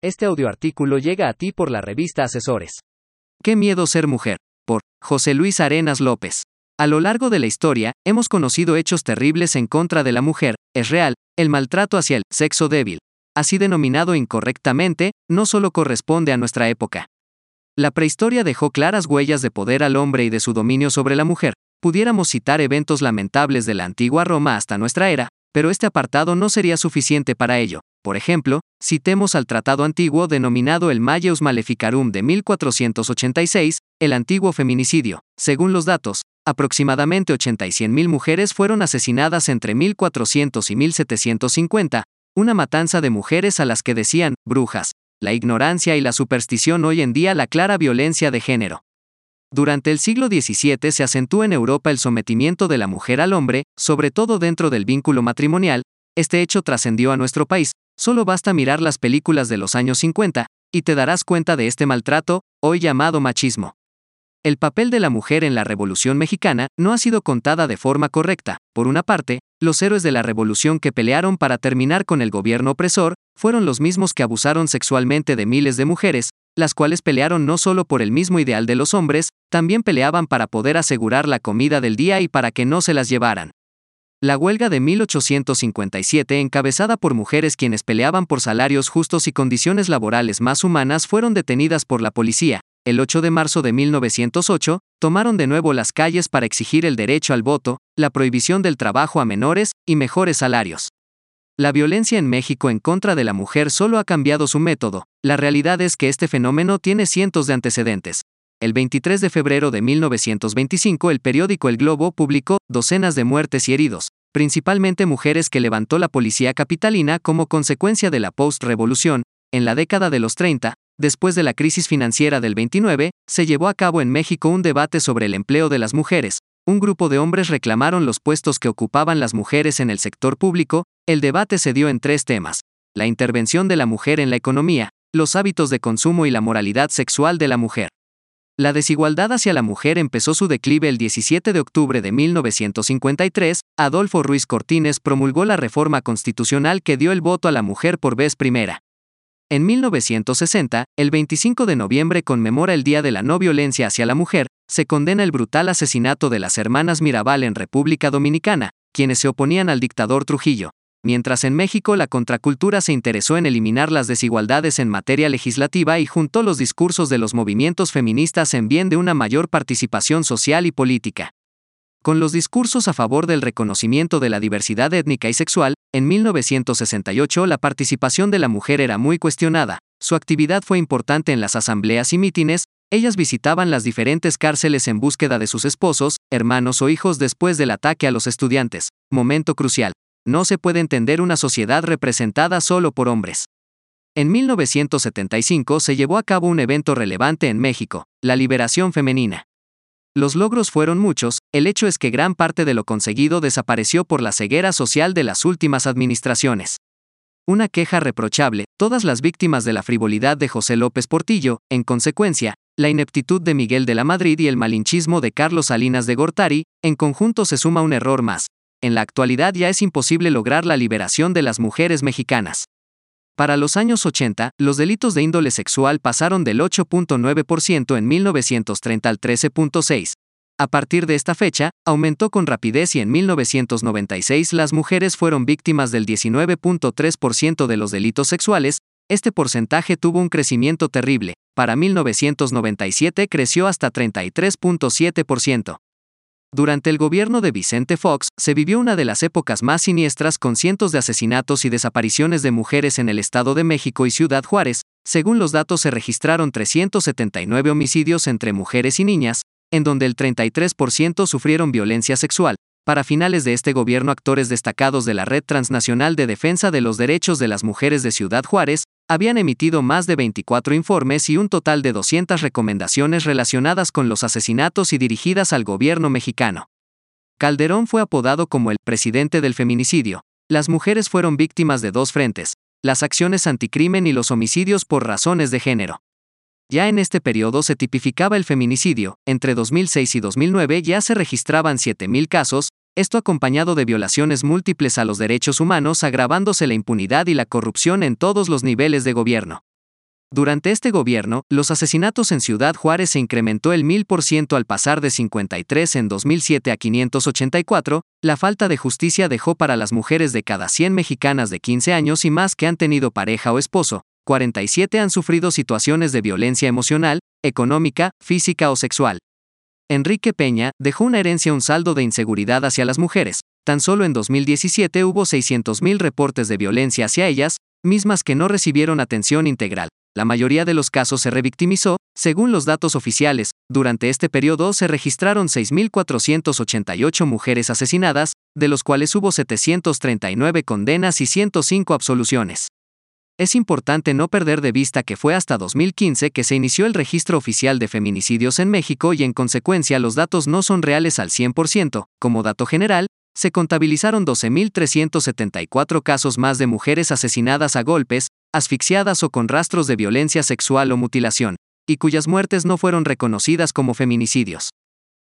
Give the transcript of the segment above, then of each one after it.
Este audioartículo llega a ti por la revista Asesores. Qué miedo ser mujer. Por José Luis Arenas López. A lo largo de la historia, hemos conocido hechos terribles en contra de la mujer, es real, el maltrato hacia el sexo débil, así denominado incorrectamente, no solo corresponde a nuestra época. La prehistoria dejó claras huellas de poder al hombre y de su dominio sobre la mujer. Pudiéramos citar eventos lamentables de la antigua Roma hasta nuestra era, pero este apartado no sería suficiente para ello. Por ejemplo, citemos al tratado antiguo denominado el Malleus Maleficarum de 1486, el antiguo feminicidio. Según los datos, aproximadamente 80 y 100.000 mujeres fueron asesinadas entre 1400 y 1750, una matanza de mujeres a las que decían brujas. La ignorancia y la superstición hoy en día la clara violencia de género. Durante el siglo XVII se acentúa en Europa el sometimiento de la mujer al hombre, sobre todo dentro del vínculo matrimonial, este hecho trascendió a nuestro país, solo basta mirar las películas de los años 50, y te darás cuenta de este maltrato, hoy llamado machismo. El papel de la mujer en la Revolución Mexicana no ha sido contada de forma correcta. Por una parte, los héroes de la revolución que pelearon para terminar con el gobierno opresor fueron los mismos que abusaron sexualmente de miles de mujeres, las cuales pelearon no solo por el mismo ideal de los hombres, también peleaban para poder asegurar la comida del día y para que no se las llevaran. La huelga de 1857, encabezada por mujeres quienes peleaban por salarios justos y condiciones laborales más humanas, fueron detenidas por la policía. El 8 de marzo de 1908, tomaron de nuevo las calles para exigir el derecho al voto, la prohibición del trabajo a menores y mejores salarios. La violencia en México en contra de la mujer solo ha cambiado su método, la realidad es que este fenómeno tiene cientos de antecedentes. El 23 de febrero de 1925 el periódico El Globo publicó docenas de muertes y heridos, principalmente mujeres que levantó la policía capitalina como consecuencia de la post-revolución. En la década de los 30, después de la crisis financiera del 29, se llevó a cabo en México un debate sobre el empleo de las mujeres. Un grupo de hombres reclamaron los puestos que ocupaban las mujeres en el sector público. El debate se dio en tres temas. La intervención de la mujer en la economía, los hábitos de consumo y la moralidad sexual de la mujer. La desigualdad hacia la mujer empezó su declive el 17 de octubre de 1953, Adolfo Ruiz Cortines promulgó la reforma constitucional que dio el voto a la mujer por vez primera. En 1960, el 25 de noviembre conmemora el Día de la No Violencia hacia la Mujer, se condena el brutal asesinato de las hermanas Mirabal en República Dominicana, quienes se oponían al dictador Trujillo mientras en México la contracultura se interesó en eliminar las desigualdades en materia legislativa y juntó los discursos de los movimientos feministas en bien de una mayor participación social y política. Con los discursos a favor del reconocimiento de la diversidad étnica y sexual, en 1968 la participación de la mujer era muy cuestionada, su actividad fue importante en las asambleas y mítines, ellas visitaban las diferentes cárceles en búsqueda de sus esposos, hermanos o hijos después del ataque a los estudiantes, momento crucial no se puede entender una sociedad representada solo por hombres. En 1975 se llevó a cabo un evento relevante en México, la liberación femenina. Los logros fueron muchos, el hecho es que gran parte de lo conseguido desapareció por la ceguera social de las últimas administraciones. Una queja reprochable, todas las víctimas de la frivolidad de José López Portillo, en consecuencia, la ineptitud de Miguel de la Madrid y el malinchismo de Carlos Salinas de Gortari, en conjunto se suma un error más, en la actualidad ya es imposible lograr la liberación de las mujeres mexicanas. Para los años 80, los delitos de índole sexual pasaron del 8.9% en 1930 al 13.6%. A partir de esta fecha, aumentó con rapidez y en 1996 las mujeres fueron víctimas del 19.3% de los delitos sexuales, este porcentaje tuvo un crecimiento terrible, para 1997 creció hasta 33.7%. Durante el gobierno de Vicente Fox, se vivió una de las épocas más siniestras con cientos de asesinatos y desapariciones de mujeres en el Estado de México y Ciudad Juárez. Según los datos se registraron 379 homicidios entre mujeres y niñas, en donde el 33% sufrieron violencia sexual, para finales de este gobierno, actores destacados de la Red Transnacional de Defensa de los Derechos de las Mujeres de Ciudad Juárez habían emitido más de 24 informes y un total de 200 recomendaciones relacionadas con los asesinatos y dirigidas al gobierno mexicano. Calderón fue apodado como el presidente del feminicidio. Las mujeres fueron víctimas de dos frentes, las acciones anticrimen y los homicidios por razones de género. Ya en este periodo se tipificaba el feminicidio, entre 2006 y 2009 ya se registraban 7.000 casos, esto acompañado de violaciones múltiples a los derechos humanos agravándose la impunidad y la corrupción en todos los niveles de gobierno. Durante este gobierno, los asesinatos en Ciudad Juárez se incrementó el 1000% al pasar de 53 en 2007 a 584, la falta de justicia dejó para las mujeres de cada 100 mexicanas de 15 años y más que han tenido pareja o esposo, 47 han sufrido situaciones de violencia emocional, económica, física o sexual. Enrique Peña dejó una herencia un saldo de inseguridad hacia las mujeres. Tan solo en 2017 hubo 600.000 reportes de violencia hacia ellas, mismas que no recibieron atención integral. La mayoría de los casos se revictimizó, según los datos oficiales. Durante este periodo se registraron 6.488 mujeres asesinadas, de los cuales hubo 739 condenas y 105 absoluciones. Es importante no perder de vista que fue hasta 2015 que se inició el registro oficial de feminicidios en México y en consecuencia los datos no son reales al 100%. Como dato general, se contabilizaron 12.374 casos más de mujeres asesinadas a golpes, asfixiadas o con rastros de violencia sexual o mutilación, y cuyas muertes no fueron reconocidas como feminicidios.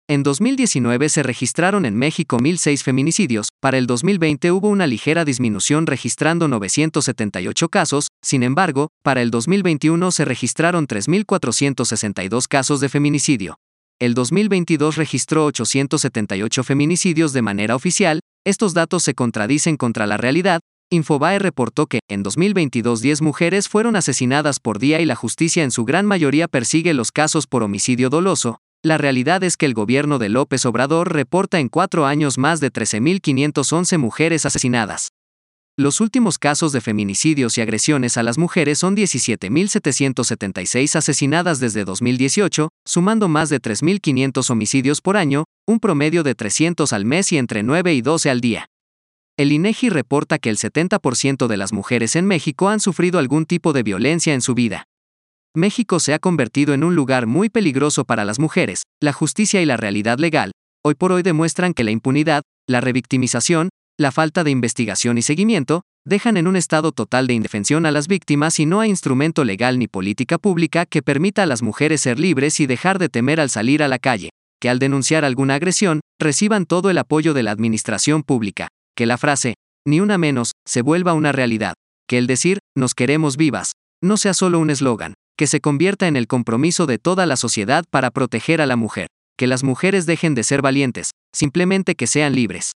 En 2019 se registraron en México 1.006 feminicidios, para el 2020 hubo una ligera disminución registrando 978 casos, sin embargo, para el 2021 se registraron 3.462 casos de feminicidio. El 2022 registró 878 feminicidios de manera oficial, estos datos se contradicen contra la realidad, Infobae reportó que, en 2022 10 mujeres fueron asesinadas por día y la justicia en su gran mayoría persigue los casos por homicidio doloso, la realidad es que el gobierno de López Obrador reporta en cuatro años más de 13.511 mujeres asesinadas. Los últimos casos de feminicidios y agresiones a las mujeres son 17.776 asesinadas desde 2018, sumando más de 3.500 homicidios por año, un promedio de 300 al mes y entre 9 y 12 al día. El INEGI reporta que el 70% de las mujeres en México han sufrido algún tipo de violencia en su vida. México se ha convertido en un lugar muy peligroso para las mujeres, la justicia y la realidad legal, hoy por hoy demuestran que la impunidad, la revictimización, la falta de investigación y seguimiento, dejan en un estado total de indefensión a las víctimas y no hay instrumento legal ni política pública que permita a las mujeres ser libres y dejar de temer al salir a la calle, que al denunciar alguna agresión, reciban todo el apoyo de la administración pública, que la frase, ni una menos, se vuelva una realidad, que el decir, nos queremos vivas, no sea solo un eslogan, que se convierta en el compromiso de toda la sociedad para proteger a la mujer, que las mujeres dejen de ser valientes, simplemente que sean libres.